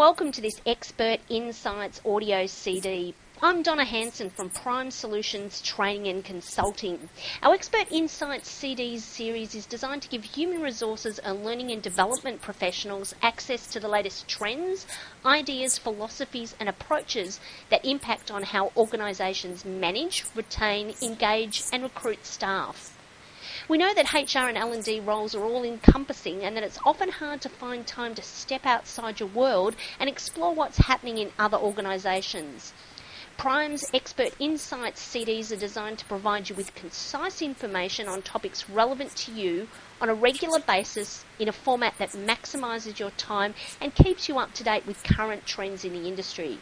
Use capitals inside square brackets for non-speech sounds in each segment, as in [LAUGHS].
welcome to this Expert Insights audio CD. I'm Donna Hanson from Prime Solutions Training and Consulting. Our Expert Insights CDs series is designed to give human resources and learning and development professionals access to the latest trends, ideas, philosophies, and approaches that impact on how organisations manage, retain, engage, and recruit staff. We know that HR and L&D roles are all encompassing and that it's often hard to find time to step outside your world and explore what's happening in other organisations. Prime's Expert Insights CDs are designed to provide you with concise information on topics relevant to you on a regular basis in a format that maximises your time and keeps you up to date with current trends in the industry.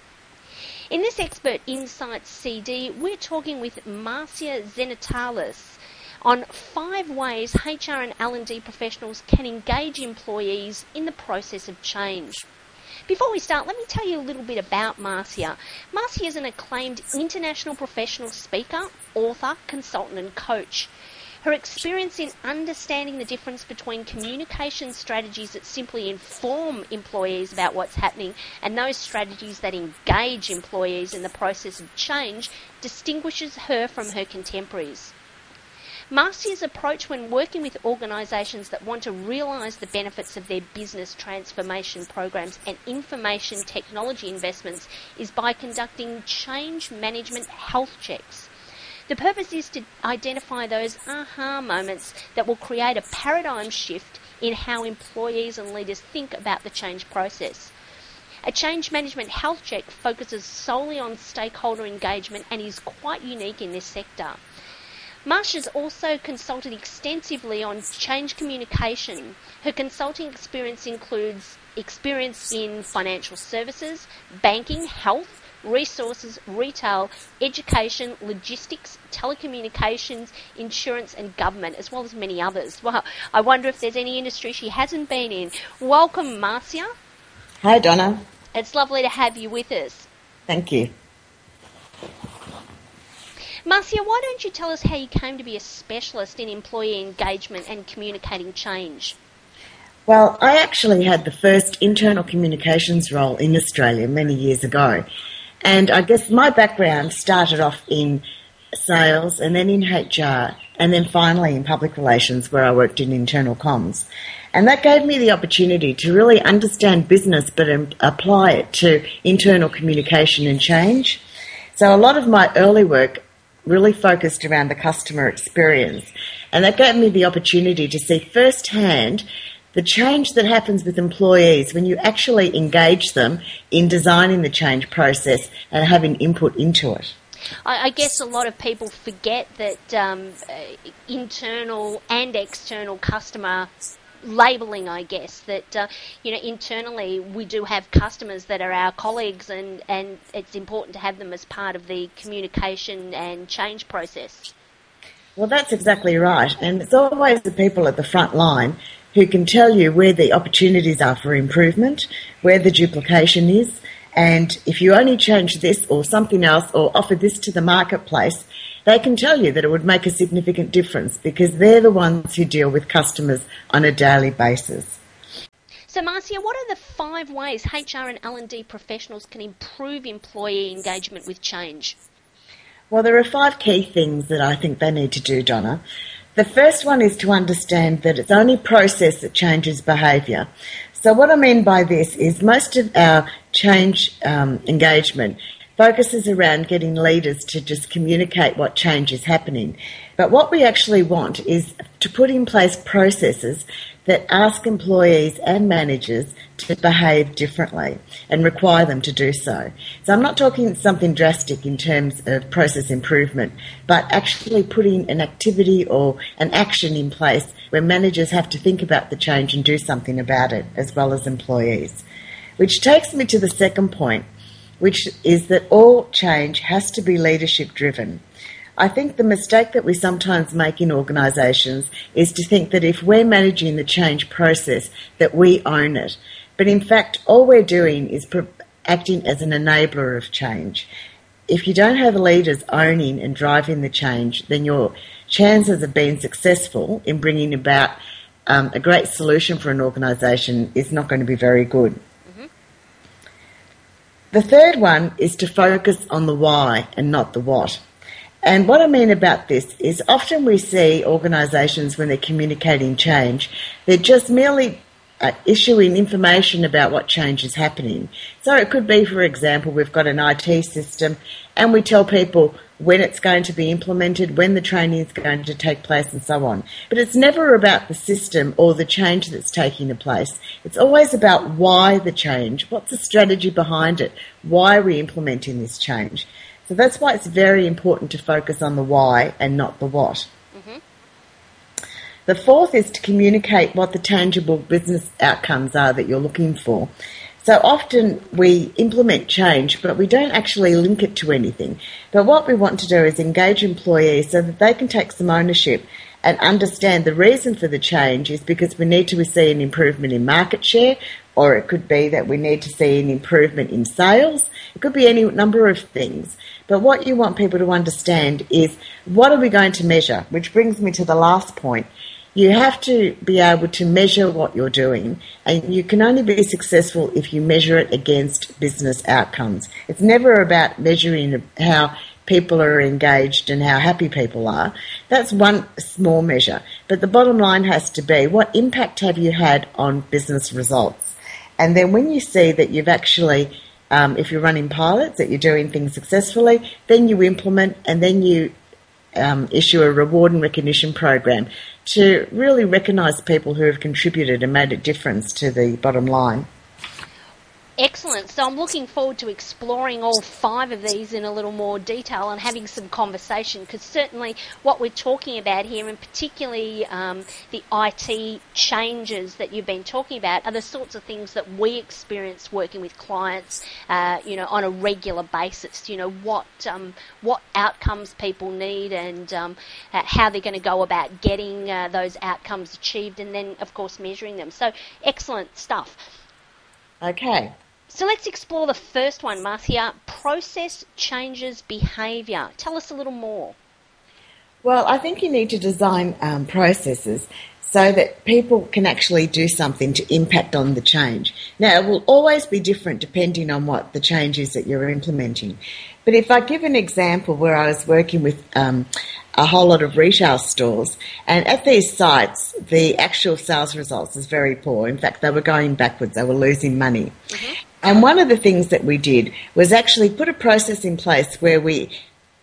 In this Expert Insights CD, we're talking with Marcia Xenitelis, on five ways HR and L&D professionals can engage employees in the process of change. Before we start, let me tell you a little bit about Marcia. Marcia is an acclaimed international professional speaker, author, consultant, and coach. Her experience in understanding the difference between communication strategies that simply inform employees about what's happening and those strategies that engage employees in the process of change distinguishes her from her contemporaries. Marcia's approach when working with organisations that want to realise the benefits of their business transformation programs and information technology investments is by conducting change management health checks. The purpose is to identify those aha moments that will create a paradigm shift in how employees and leaders think about the change process. A change management health check focuses solely on stakeholder engagement and is quite unique in this sector. Marcia's also consulted extensively on change communication. Her consulting experience includes experience in financial services, banking, health, resources, retail, education, logistics, telecommunications, insurance, and government, as well as many others. [LAUGHS] Well, I wonder if there's any industry she hasn't been in. Welcome, Marcia. Hi, Donna. It's lovely to have you with us. Thank you. Marcia, why don't you tell us how you came to be a specialist in employee engagement and communicating change? Well, I actually had the first internal communications role in Australia many years ago. And I guess my background started off in sales and then in HR and then finally in public relations where I worked in internal comms. And that gave me the opportunity to really understand business but apply it to internal communication and change. So a lot of my early work really focused around the customer experience. And that gave me the opportunity to see firsthand the change that happens with employees when you actually engage them in designing the change process and having input into it. I, guess a lot of people forget that um, internal and external customer labeling, I guess, that, uh, you know, internally we do have customers that are our colleagues and, and it's important to have them as part of the communication and change process. Well, that's exactly right. And it's always the people at the front line who can tell you where the opportunities are for improvement, where the duplication is, and if you only change this or something else or offer this to the marketplace, they can tell you that it would make a significant difference because they're the ones who deal with customers on a daily basis. So, Marcia, what are the five ways HR and L&D professionals can improve employee engagement with change? Well, there are five key things that I think they need to do, Donna. The first one is to understand that it's only process that changes behaviour. So, what I mean by this is most of our change um, engagement focuses around getting leaders to just communicate what change is happening. But what we actually want is to put in place processes that ask employees and managers to behave differently and require them to do so. So I'm not talking something drastic in terms of process improvement, but actually putting an activity or an action in place where managers have to think about the change and do something about it as well as employees. Which takes me to the second point, which is that all change has to be leadership driven. I think the mistake that we sometimes make in organisations is to think that if we're managing the change process, that we own it. But in fact, all we're doing is acting as an enabler of change. If you don't have leaders owning and driving the change, then your chances of being successful in bringing about um, a great solution for an organisation is not going to be very good. The third one is to focus on the why and not the what. And what I mean about this is often we see organisations when they're communicating change, they're just merely uh, issuing information about what change is happening. So it could be, for example, we've got an IT system and we tell people when it's going to be implemented, when the training is going to take place, and so on. But it's never about the system or the change that's taking place. It's always about why the change, what's the strategy behind it, why are we implementing this change. So that's why it's very important to focus on the why and not the what. Mm-hmm. The fourth is to communicate what the tangible business outcomes are that you're looking for. So often we implement change, but we don't actually link it to anything. But what we want to do is engage employees so that they can take some ownership and understand the reason for the change is because we need to see an improvement in market share, or it could be that we need to see an improvement in sales. It could be any number of things. But what you want people to understand is what are we going to measure? Which brings me to the last point. You have to be able to measure what you're doing, and you can only be successful if you measure it against business outcomes. It's never about measuring how people are engaged and how happy people are. That's one small measure. But the bottom line has to be what impact have you had on business results? And then when you see that you've actually um, if you're running pilots, that you're doing things successfully, then you implement and then you um, issue a reward and recognition program to really recognise people who have contributed and made a difference to the bottom line. Excellent. So I'm looking forward to exploring all five of these in a little more detail and having some conversation because certainly what we're talking about here, and particularly um, the IT changes that you've been talking about, are the sorts of things that we experience working with clients, uh, you know, on a regular basis. You know what um, what outcomes people need and um, uh, how they're going to go about getting uh, those outcomes achieved, and then of course measuring them. So excellent stuff. Okay. So let's explore the first one, Marcia. Process changes behaviour. Tell us a little more. Well, I think you need to design um, processes so that people can actually do something to impact on the change. Now, it will always be different depending on what the change is that you're implementing. But if I give an example where I was working with um, a whole lot of retail stores, and at these sites, the actual sales results is very poor. In fact, they were going backwards, they were losing money. Mm-hmm. And one of the things that we did was actually put a process in place where we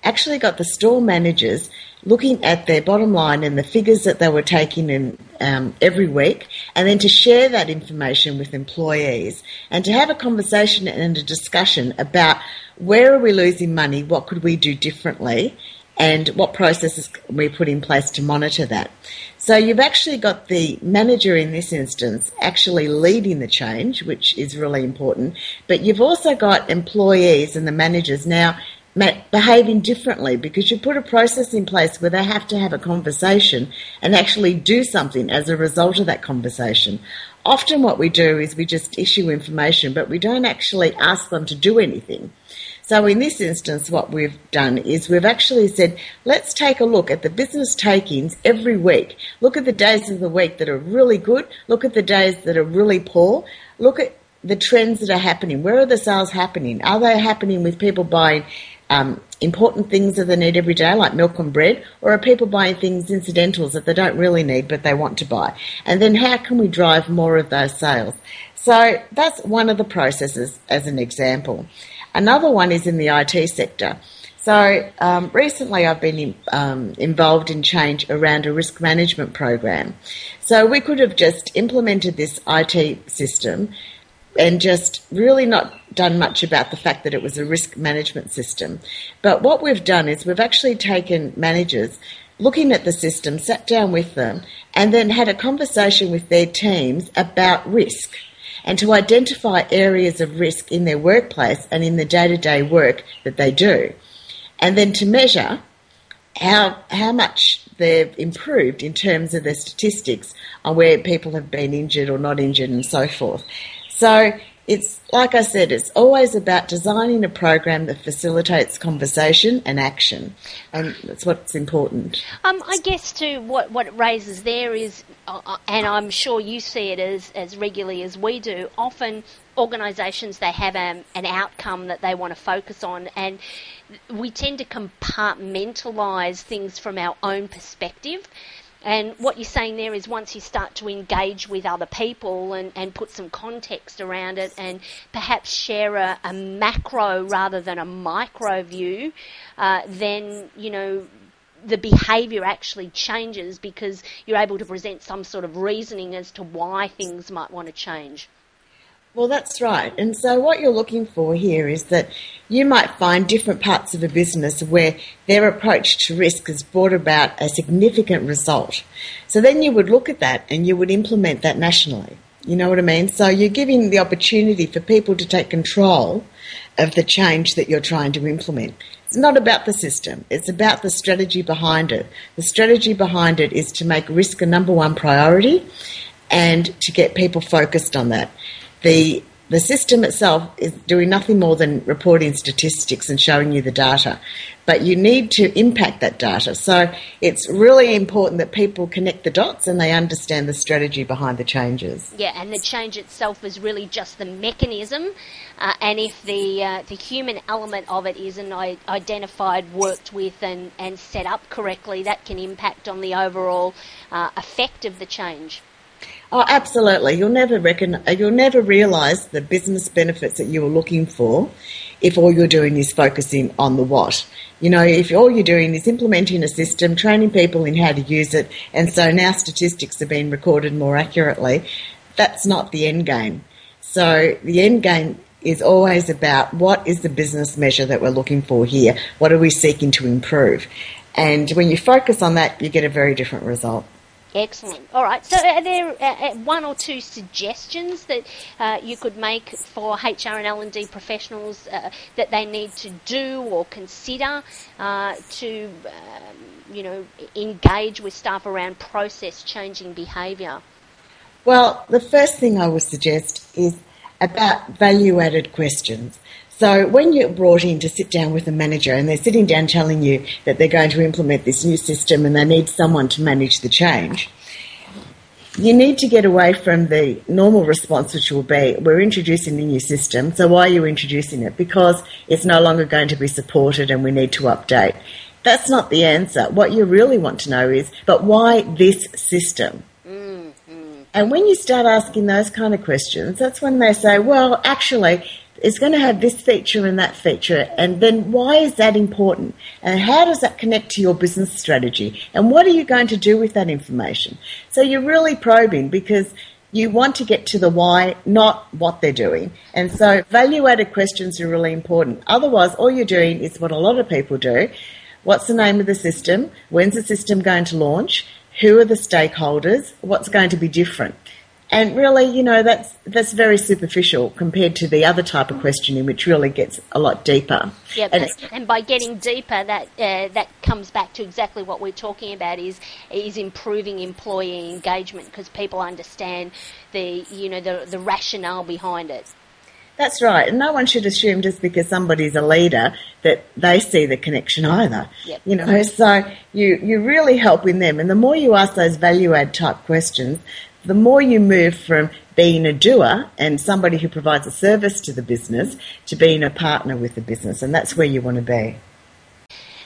actually got the store managers looking at their bottom line and the figures that they were taking in um, every week, and then to share that information with employees and to have a conversation and a discussion about where are we losing money, what could we do differently, and what processes we put in place to monitor that. So you've actually got the manager in this instance actually leading the change, which is really important, but you've also got employees and the managers now behaving differently because you put a process in place where they have to have a conversation and actually do something as a result of that conversation. Often what we do is we just issue information, but we don't actually ask them to do anything. So in this instance, what we've done is we've actually said, let's take a look at the business takings every week. Look at the days of the week that are really good. Look at the days that are really poor. Look at the trends that are happening. Where are the sales happening? Are they happening with people buying um, important things that they need every day, like milk and bread, or are people buying things incidentals that they don't really need but they want to buy? And then how can we drive more of those sales? So that's one of the processes as an example. Another one is in the IT sector. So um, recently, I've been in, um, involved in change around a risk management program. So we could have just implemented this IT system and just really not done much about the fact that it was a risk management system. But what we've done is we've actually taken managers looking at the system, sat down with them, and then had a conversation with their teams about risk and to identify areas of risk in their workplace and in the day to day work that they do. And then to measure how, how much they've improved in terms of the statistics on where people have been injured or not injured and so forth. So it's like I said, it's always about designing a program that facilitates conversation and action, and that's what's important. Um, I guess too, what what it raises there is, uh, uh, and I'm sure you see it as as regularly as we do. Often, organisations they have um, an outcome that they want to focus on, and we tend to compartmentalise things from our own perspective. And what you're saying there is once you start to engage with other people and, and put some context around it and perhaps share a, a macro rather than a micro view, uh, then, you know, the behaviour actually changes because you're able to present some sort of reasoning as to why things might want to change. Well, that's right. And so, what you're looking for here is that you might find different parts of a business where their approach to risk has brought about a significant result. So, then you would look at that and you would implement that nationally. You know what I mean? So, you're giving the opportunity for people to take control of the change that you're trying to implement. It's not about the system, it's about the strategy behind it. The strategy behind it is to make risk a number one priority and to get people focused on that the the system itself is doing nothing more than reporting statistics and showing you the data. But you need to impact that data. So it's really important that people connect the dots and they understand the strategy behind the changes. Yeah, and the change itself is really just the mechanism. Uh, and if the uh, the human element of it isn't identified, worked with, and, and set up correctly, that can impact on the overall uh, effect of the change. Oh, absolutely. You'll never reckon, you'll never realise the business benefits that you were looking for if all you're doing is focusing on the what. You know, if all you're doing is implementing a system, training people in how to use it, and so now statistics are being recorded more accurately, that's not the end game. So the end game is always about what is the business measure that we're looking for here? What are we seeking to improve? And when you focus on that, you get a very different result. Excellent. All right. So, are there uh, uh one or two suggestions that uh, you could make for HR and L and D professionals uh, that they need to do or consider uh, to, um, you know, engage with staff around process changing behaviour? Well, the first thing I would suggest is about value added questions. So when you're brought in to sit down with a manager and they're sitting down telling you that they're going to implement this new system and they need someone to manage the change, you need to get away from the normal response, which will be, we're introducing the new system, so why are you introducing it? Because it's no longer going to be supported and we need to update. That's not the answer. What you really want to know is, but why this system? Mm-hmm. And when you start asking those kind of questions, that's when they say, well, actually, it's going to have this feature and that feature. And then why is that important? And how does that connect to your business strategy? And what are you going to do with that information? So you're really probing because you want to get to the why, not what they're doing. And so value added questions are really important. Otherwise, all you're doing is what a lot of people do. What's the name of the system? When's the system going to launch? Who are the stakeholders? What's going to be different? And really, you know, that's that's very superficial compared to the other type of questioning, which really gets a lot deeper. Yeah, and, and by getting deeper, that uh, that comes back to exactly what we're talking about is is improving employee engagement because people understand the you know the the rationale behind it. That's right. And no one should assume just because somebody's a leader that they see the connection either. Yep. You know, so you, you really help in them. And the more you ask those value add type questions, the more you move from being a doer and somebody who provides a service to the business to being a partner with the business. And that's where you want to be.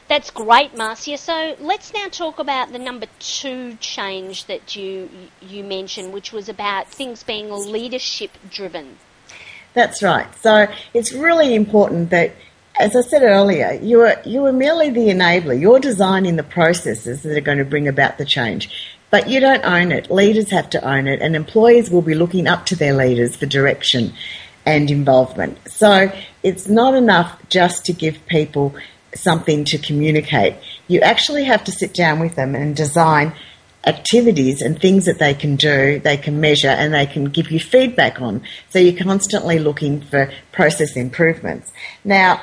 That's great, Marcia. So let's now talk about the number two change that you you mentioned, which was about things being leadership driven. That's right. So it's really important that, as I said earlier, you are you are merely the enabler. You're designing the processes that are going to bring about the change. But you don't own it. Leaders have to own it, and employees will be looking up to their leaders for direction and involvement. So it's not enough just to give people something to communicate. You actually have to sit down with them and design activities and things that they can do, they can measure, and they can give you feedback on. So you're constantly looking for process improvements. Now,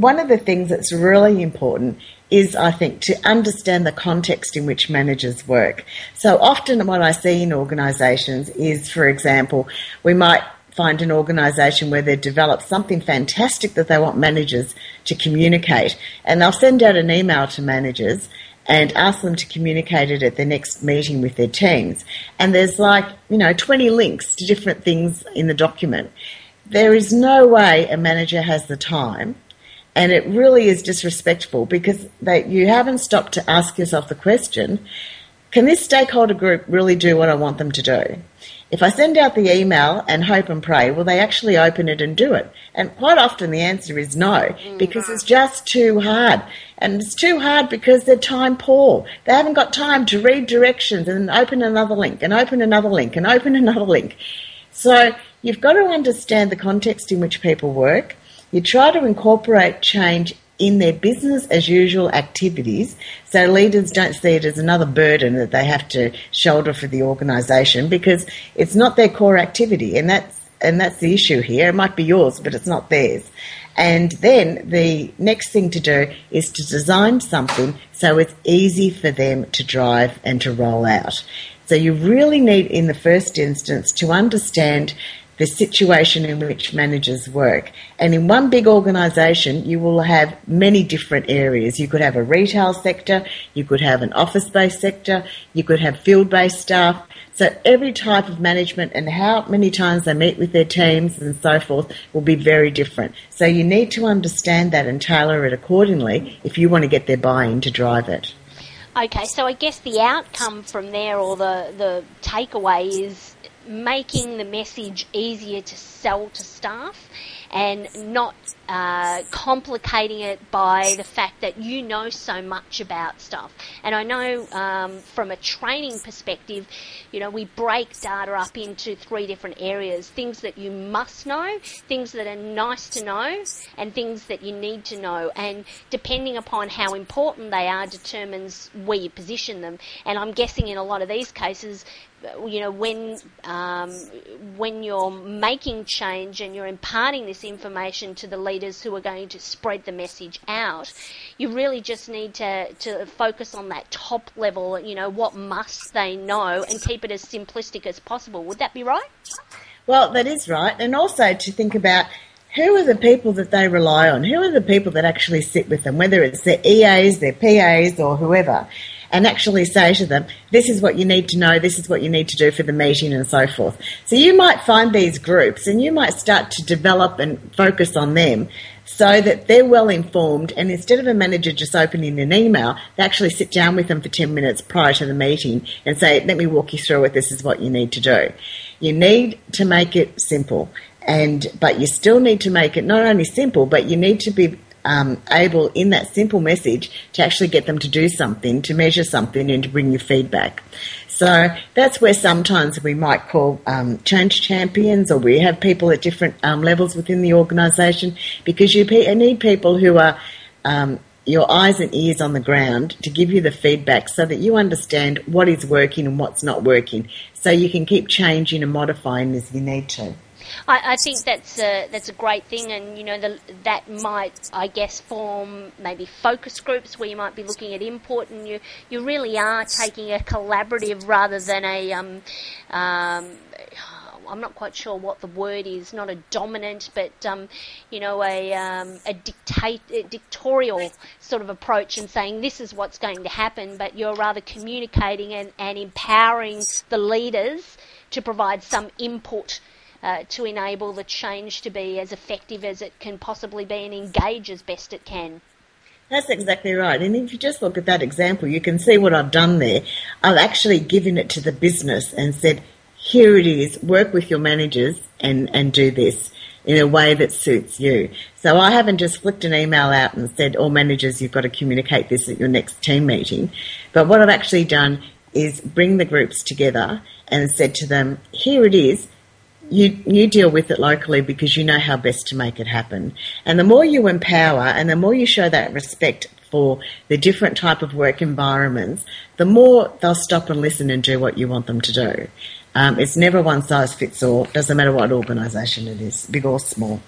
one of the things that's really important is, I think, to understand the context in which managers work. So often what I see in organisations is, for example, we might find an organisation where they've developed something fantastic that they want managers to communicate, and they'll send out an email to managers and ask them to communicate it at their next meeting with their teams. And there's like, you know, 20 links to different things in the document. There is no way a manager has the time and it really is disrespectful because they, you haven't stopped to ask yourself the question, can this stakeholder group really do what I want them to do? If I send out the email and hope and pray, will they actually open it and do it? And quite often the answer is no, mm, because it's just too hard. And it's too hard because they're time poor. They haven't got time to read directions and open another link and open another link and open another link. So you've got to understand the context in which people work. You try to incorporate change in their business as usual activities so leaders don't see it as another burden that they have to shoulder for the organisation because it's not their core activity and that's and that's the issue here. It might be yours, but it's not theirs. And then the next thing to do is to design something so it's easy for them to drive and to roll out. So you really need, in the first instance, to understand the situation in which managers work. And in one big organisation, you will have many different areas. You could have a retail sector, you could have an office based sector, you could have field based staff. So every type of management and how many times they meet with their teams and so forth will be very different. So you need to understand that and tailor it accordingly if you want to get their buy in to drive it. Okay, so I guess the outcome from there or the, the takeaway is making the message easier to sell to staff and not uh, complicating it by the fact that you know so much about stuff. And I know um, from a training perspective, you know, we break data up into three different areas things that you must know, things that are nice to know, and things that you need to know. And depending upon how important they are, determines where you position them. And I'm guessing in a lot of these cases, you know, when um, when you're making change and you're imparting this information to the leaders who are going to spread the message out, you really just need to, to focus on that top level, you know, what must they know and keep it as simplistic as possible. Would that be right? Well, that is right. And also to think about who are the people that they rely on? Who are the people that actually sit with them, whether it's their EAs, their PAs, or whoever? And actually say to them, this is what you need to know, this is what you need to do for the meeting and so forth. So you might find these groups and you might start to develop and focus on them so that they're well informed and instead of a manager just opening an email, they actually sit down with them for 10 minutes prior to the meeting and say, let me walk you through it, this is what you need to do. You need to make it simple and but you still need to make it not only simple but you need to be um, able in that simple message to actually get them to do something, to measure something, and to bring you feedback. So that's where sometimes we might call um, change champions, or we have people at different um, levels within the organisation because you need people who are um, your eyes and ears on the ground to give you the feedback so that you understand what is working and what's not working, so you can keep changing and modifying as you need to. I, I think that's a, that's a great thing, and you know the, that might, I guess, form maybe focus groups where you might be looking at input, and you you really are taking a collaborative rather than a um, um, I'm not quite sure what the word is, not a dominant, but um, you know, a um, a dictate a dictatorial sort of approach and saying this is what's going to happen, but you're rather communicating and, and empowering the leaders to provide some input uh, to enable the change to be as effective as it can possibly be and engage as best it can. That's exactly right. And if you just look at that example, you can see what I've done there. I've actually given it to the business and said, here it is, work with your managers and, and do this in a way that suits you. So I haven't just flicked an email out and said, all managers, you've got to communicate this at your next team meeting. But what I've actually done is bring the groups together and said to them, here it is, you you deal with it locally because you know how best to make it happen. And the more you empower and the more you show that respect for the different type of work environments, the more they'll stop and listen and do what you want them to do. Um, it's never one size fits all. Doesn't matter what organisation it is, big or small.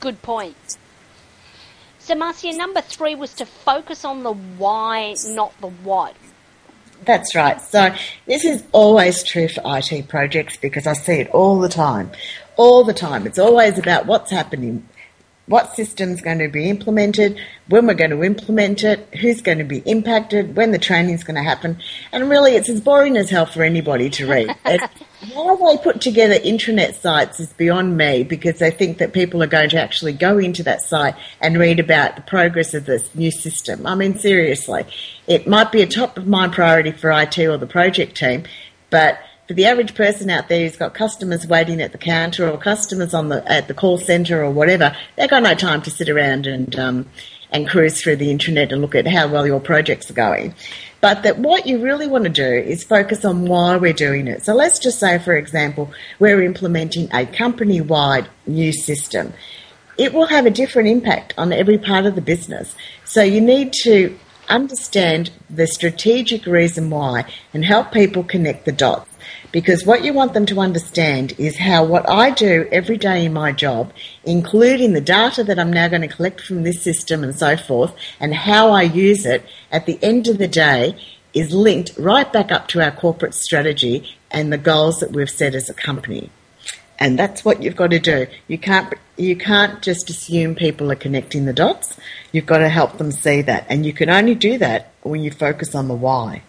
Good point. So, Marcia, number three was to focus on the why, not the what. That's right. So this is always true for IT projects because I see it all the time. all the time. It's always about what's happening, what system's going to be implemented, when we're going to implement it, who's going to be impacted, when the training's going to happen. And really, it's as boring as hell for anybody to read. Why they put together intranet sites is beyond me because they think that people are going to actually go into that site and read about the progress of this new system. I mean, seriously, it might be a top of mind priority for IT or the project team, but for the average person out there who's got customers waiting at the counter or customers on the at the call centre or whatever, they've got no time to sit around and um, and cruise through the internet and look at how well your projects are going. But that what you really want to do is focus on why we're doing it. So let's just say, for example, we're implementing a company wide new system. It will have a different impact on every part of the business. So you need to understand the strategic reason why and help people connect the dots. Because what you want them to understand is how what I do every day in my job, including the data that I'm now going to collect from this system and so forth, and how I use it at the end of the day is linked right back up to our corporate strategy and the goals that we've set as a company. And that's what you've got to do. You can't you can't just assume people are connecting the dots. You've got to help them see that, and you can only do that when you focus on the why.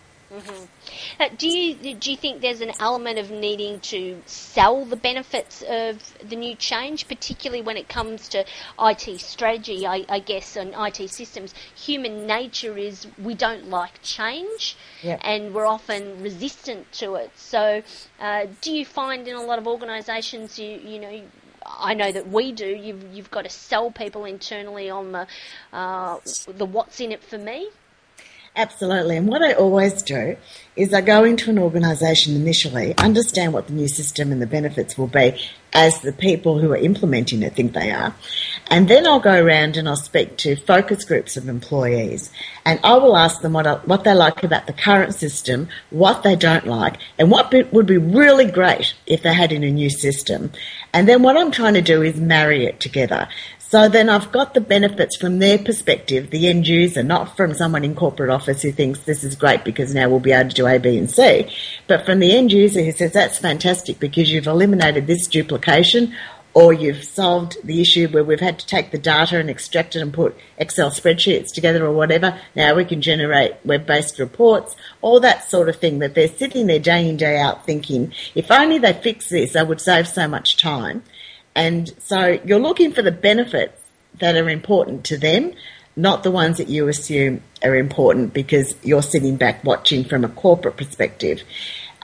Uh, do you do you think there's an element of needing to sell the benefits of the new change, particularly when it comes to IT strategy? I, I guess and IT systems, human nature is we don't like change, yep. and we're often resistant to it. So, uh, do you find in a lot of organisations, you you know? I know that we do. You've you've got to sell people internally on the uh, the what's in it for me. Absolutely. And what I always do is I go into an organisation initially, understand what the new system and the benefits will be as the people who are implementing it think they are. And then I'll go around and I'll speak to focus groups of employees and I will ask them what, what they like about the current system, what they don't like, and what be, would be really great if they had in a new system. And then what I'm trying to do is marry it together. So then I've got the benefits from their perspective, the end user, not from someone in corporate office who thinks this is great because now we'll be able to do A, B, and C, but from the end user who says that's fantastic because you've eliminated this duplication or you've solved the issue where we've had to take the data and extract it and put Excel spreadsheets together or whatever. Now we can generate web-based reports, all that sort of thing that they're sitting there day in, day out thinking, if only they fix this, I would save so much time. And so you're looking for the benefits that are important to them, not the ones that you assume are important because you're sitting back watching from a corporate perspective.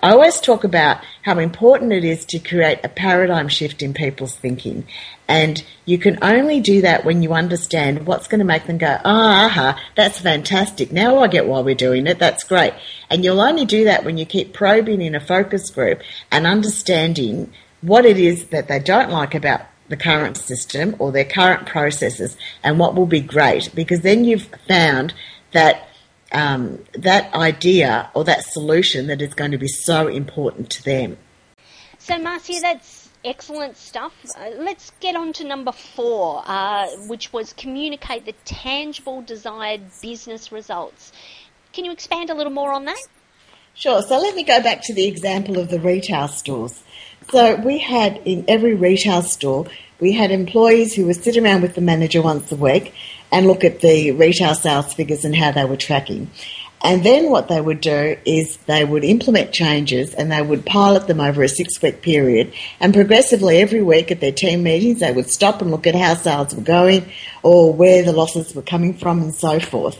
I always talk about how important it is to create a paradigm shift in people's thinking. And you can only do that when you understand what's going to make them go, ah, aha, that's fantastic. Now I get why we're doing it. That's great. And you'll only do that when you keep probing in a focus group and understanding what it is that they don't like about the current system or their current processes and what will be great because then you've found that um, that idea or that solution that is going to be so important to them. So, Marcia, that's excellent stuff. Uh, let's get on to number four, uh, which was communicate the tangible desired business results. Can you expand a little more on that? Sure. So, let me go back to the example of the retail stores. So we had in every retail store, we had employees who would sit around with the manager once a week and look at the retail sales figures and how they were tracking. And then what they would do is they would implement changes and they would pilot them over a six week period. And progressively every week at their team meetings, they would stop and look at how sales were going or where the losses were coming from and so forth.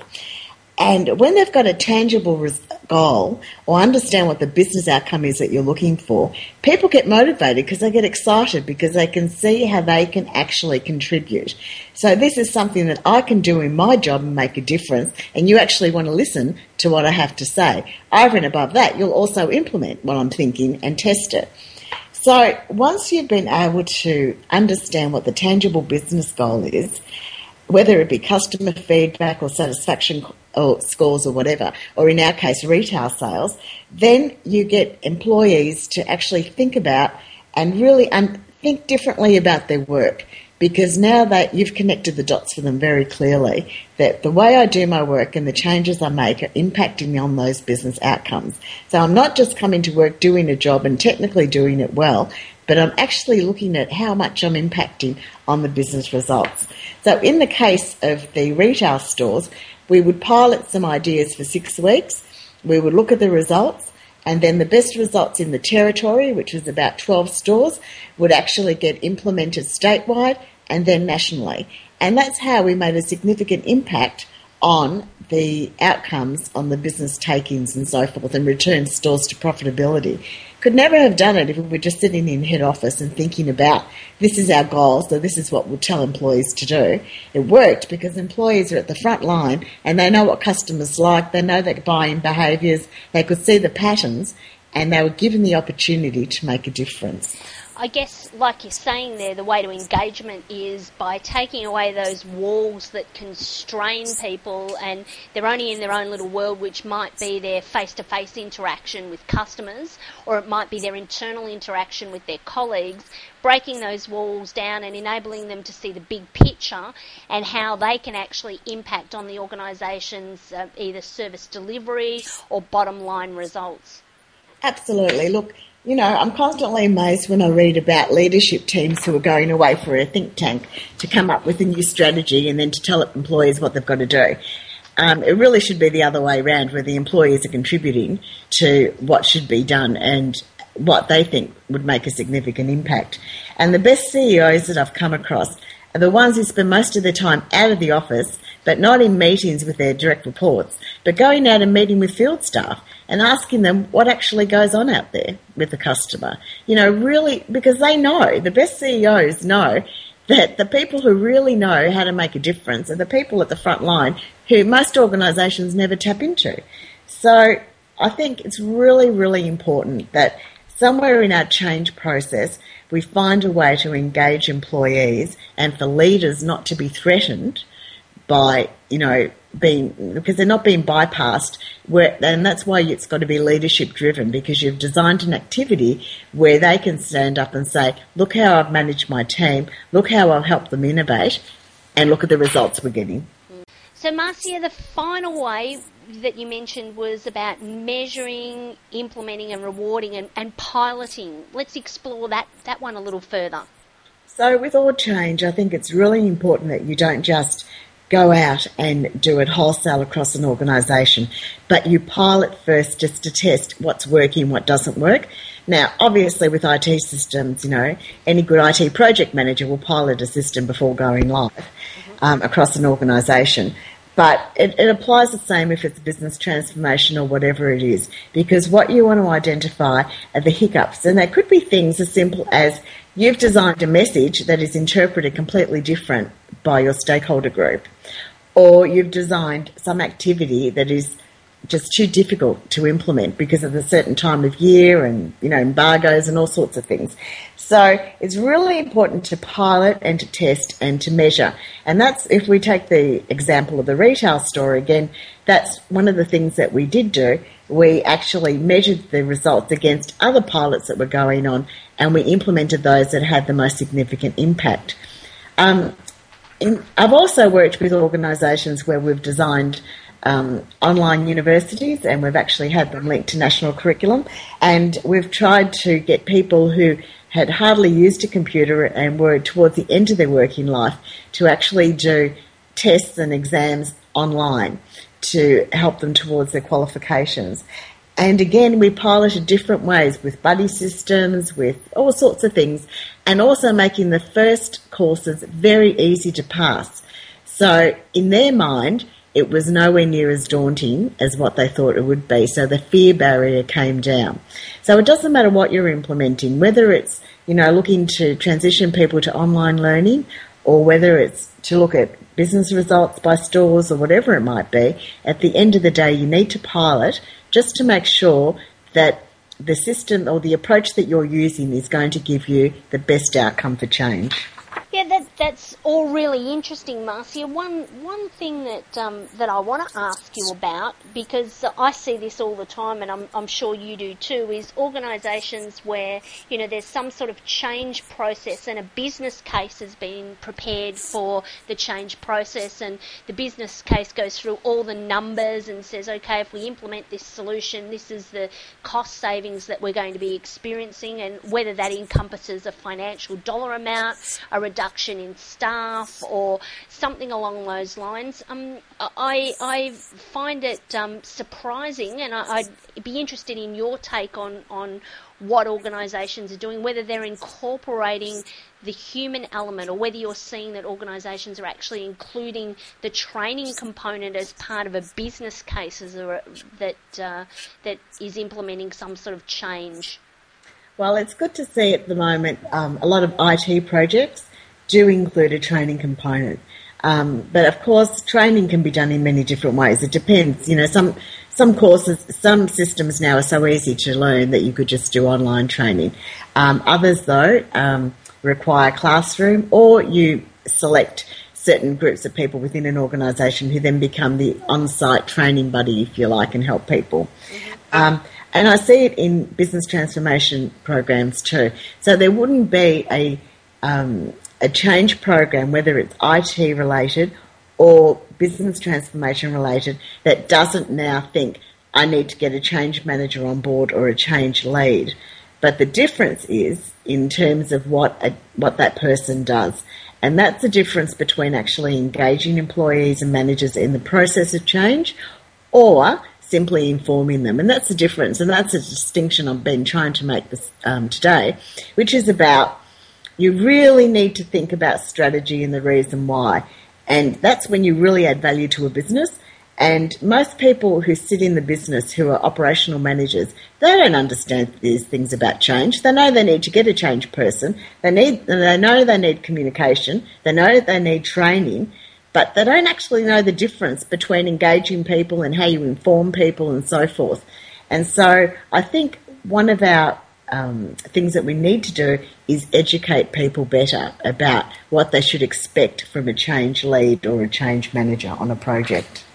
And when they've got a tangible goal or understand what the business outcome is that you're looking for, people get motivated because they get excited because they can see how they can actually contribute. So this is something that I can do in my job and make a difference, and you actually want to listen to what I have to say. Over and above that, you'll also implement what I'm thinking and test it. So once you've been able to understand what the tangible business goal is, whether it be customer feedback or satisfaction or scores or whatever, or in our case, retail sales, then you get employees to actually think about and really un- think differently about their work because now that you've connected the dots for them very clearly that the way I do my work and the changes I make are impacting on those business outcomes. So I'm not just coming to work doing a job and technically doing it well, but I'm actually looking at how much I'm impacting on the business results. So in the case of the retail stores, we would pilot some ideas for six weeks. We would look at the results and then the best results in the territory, which was about 12 stores, would actually get implemented statewide and then nationally. And that's how we made a significant impact on the outcomes on the business takings and so forth and returned stores to profitability. Could never have done it if we were just sitting in head office and thinking about this is our goal, so this is what we'll tell employees to do. It worked because employees are at the front line and they know what customers like, they know their buying behaviours, they could see the patterns, and they were given the opportunity to make a difference. I guess, like you're saying there, the way to engagement is by taking away those walls that constrain people and they're only in their own little world, which might be their face to face interaction with customers or it might be their internal interaction with their colleagues, breaking those walls down and enabling them to see the big picture and how they can actually impact on the organisation's uh, either service delivery or bottom line results. Absolutely. Look, you know, I'm constantly amazed when I read about leadership teams who are going away for a think tank to come up with a new strategy and then to tell employees what they've got to do. Um, it really should be the other way around, where the employees are contributing to what should be done and what they think would make a significant impact. And the best CEOs that I've come across are the ones who spend most of their time out of the office, but not in meetings with their direct reports, but going out and meeting with field staff and asking them what actually goes on out there with the customer. You know, really, because they know, the best CEOs know that the people who really know how to make a difference are the people at the front line who most organisations never tap into. So I think it's really, really important that somewhere in our change process, we find a way to engage employees and for leaders not to be threatened by, you know, being because they're not being bypassed. Where, and that's why it's got to be leadership driven because you've designed an activity where they can stand up and say, "Look how I've managed my team. Look how I've helped them innovate, and look at the results we're getting." So, Marcia, the final way that you mentioned was about measuring, implementing, and rewarding and, and piloting. Let's explore that that one a little further. So, with all change, I think it's really important that you don't just go out and do it wholesale across an organisation, but you pilot first just to test what's working, what doesn't work. Now, obviously, with IT systems, you know, any good IT project manager will pilot a system before going live um, across an organisation. But it, it, applies the same if it's business transformation or whatever it is, because what you want to identify are the hiccups, and they could be things as simple as you've designed a message that is interpreted completely different by your stakeholder group, or you've designed some activity that is just too difficult to implement because of a certain time of year and you know embargoes and all sorts of things. So it's really important to pilot and to test and to measure. And that's if we take the example of the retail store again, that's one of the things that we did do. We actually measured the results against other pilots that were going on and we implemented those that had the most significant impact. Um, in, I've also worked with organisations where we've designed um, online universities and we've actually had them linked to national curriculum and we've tried to get people who had hardly used a computer and were towards the end of their working life to actually do tests and exams online to help them towards their qualifications. And again, we piloted different ways with buddy systems, with all sorts of things, and also making the first courses very easy to pass. So, in their mind, it was nowhere near as daunting as what they thought it would be. So the fear barrier came down. So it doesn't matter what you're implementing, whether it's, you know, looking to transition people to online learning or whether it's to look at business results by stores or whatever it might be, at the end of the day, you need to pilot just to make sure that the system or the approach that you're using is going to give you the best outcome for change. Yeah, that, that's all really interesting, Marcia. One one thing that um, that I want to ask you about because I see this all the time, and I'm, I'm sure you do too, is organisations where you know there's some sort of change process and a business case has been prepared for the change process, and the business case goes through all the numbers and says, okay, if we implement this solution, this is the cost savings that we're going to be experiencing, and whether that encompasses a financial dollar amount, a reduction in staff, or something along those lines. Um, I, I find it um, surprising, and I, would be interested in your take on, on what organisations are doing, whether they're incorporating the human element or whether you're seeing that organisations are actually including the training component as part of a business case as a, that, uh, that is implementing some sort of change. Well, it's good to see at the moment um, a lot of IT projects do include a training component. Um, but of course, training can be done in many different ways. It depends. You know, some some courses, some systems now are so easy to learn that you could just do online training. Um, others, though, um, require classroom, or you select certain groups of people within an organisation who then become the on-site training buddy, if you like, and help people. Mm-hmm. Um, and I see it in business transformation programs too. So there wouldn't be a um, a change program, whether it's IT related or business transformation related, that doesn't now think I need to get a change manager on board or a change lead. But the difference is in terms of what a, what that person does. And that's the difference between actually engaging employees and managers in the process of change or simply informing them. And that's the difference, and that's a distinction I've been trying to make this um, today, which is about you really need to think about strategy and the reason why. And that's when you really add value to a business. And most people who sit in the business who are operational managers, they don't understand these things about change. They know they need to get a change person. They need, they know they need communication. They know that they need training but they don't actually know the difference between engaging people and how you inform people and so forth. And so I think one of our um, things that we need to do is educate people better about what they should expect from a change lead or a change manager on a project.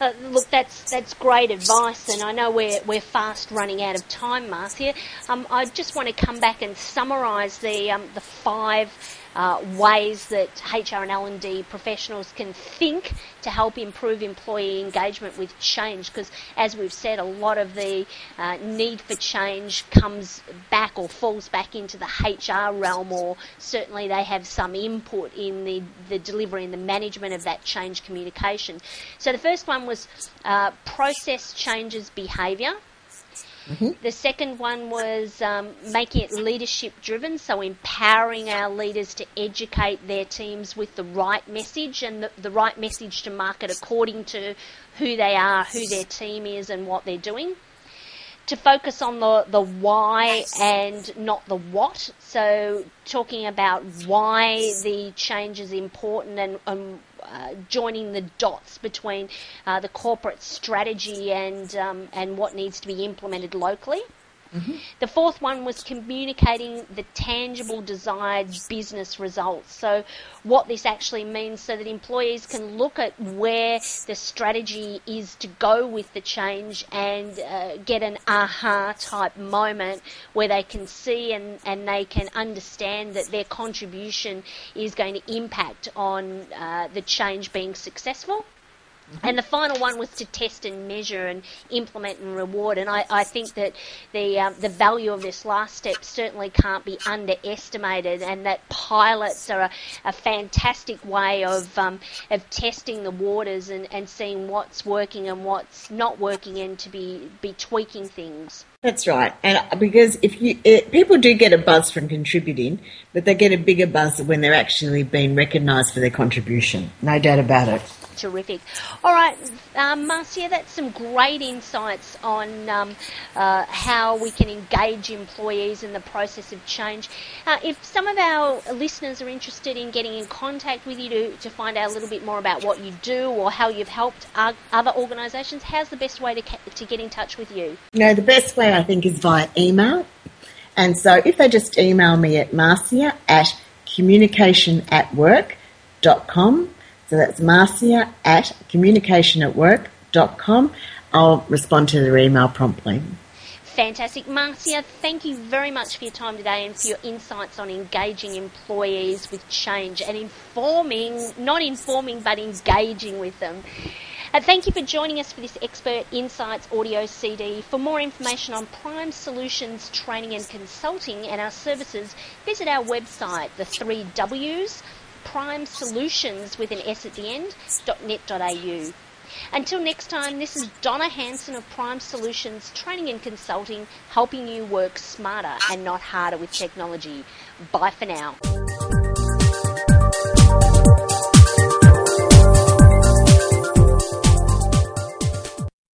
Uh, look, that's that's great advice, and I know we're we're fast running out of time, Marcia. Um, I just want to come back and summarise the um, the five uh, ways that HR and L&D professionals can think to help improve employee engagement with change because as we've said a lot of the uh, need for change comes back or falls back into the HR realm or certainly they have some input in the, the delivery and the management of that change communication. So the first one was uh, process changes behaviour. Mm-hmm. The second one was um, making it leadership driven, so empowering our leaders to educate their teams with the right message and the, the right message to market according to who they are, who their team is, and what they're doing to focus on the, the why and not the what. So, talking about why the change is important and, and uh, joining the dots between uh, the corporate strategy and um, and what needs to be implemented locally. Mm-hmm. The fourth one was communicating the tangible desired business results. So, what this actually means so that employees can look at where the strategy is to go with the change and uh, get an aha type moment where they can see and, and they can understand that their contribution is going to impact on uh, the change being successful. And the final one was to test and measure and implement and reward. And I, I think that the um, the value of this last step certainly can't be underestimated. And that pilots are a, a fantastic way of um, of testing the waters and, and seeing what's working and what's not working, and to be be tweaking things. That's right, and because if you it, people do get a buzz from contributing, but they get a bigger buzz when they're actually being recognised for their contribution. No doubt about it terrific. All right, um, Marcia, that's some great insights on um, uh, how we can engage employees in the process of change. Uh, if some of our listeners are interested in getting in contact with you to, to find out a little bit more about what you do or how you've helped other organisations, how's the best way to, to get in touch with you? Know, the best way I think is via email. And so if they just email me at marcia at communicationatwork.com. So that's Marcia at communicationatwork.com. I'll respond to their email promptly. Fantastic. Marcia, thank you very much for your time today and for your insights on engaging employees with change and informing, not informing, but engaging with them. Uh, thank you for joining us for this Expert Insights audio CD. For more information on Prime Solutions Training and Consulting and our services, visit our website, the three W's, Prime Solutions with an S at the end, .net.au. Until next time, this is Donna Hanson of Prime Solutions Training and Consulting, helping you work smarter and not harder with technology. Bye for now.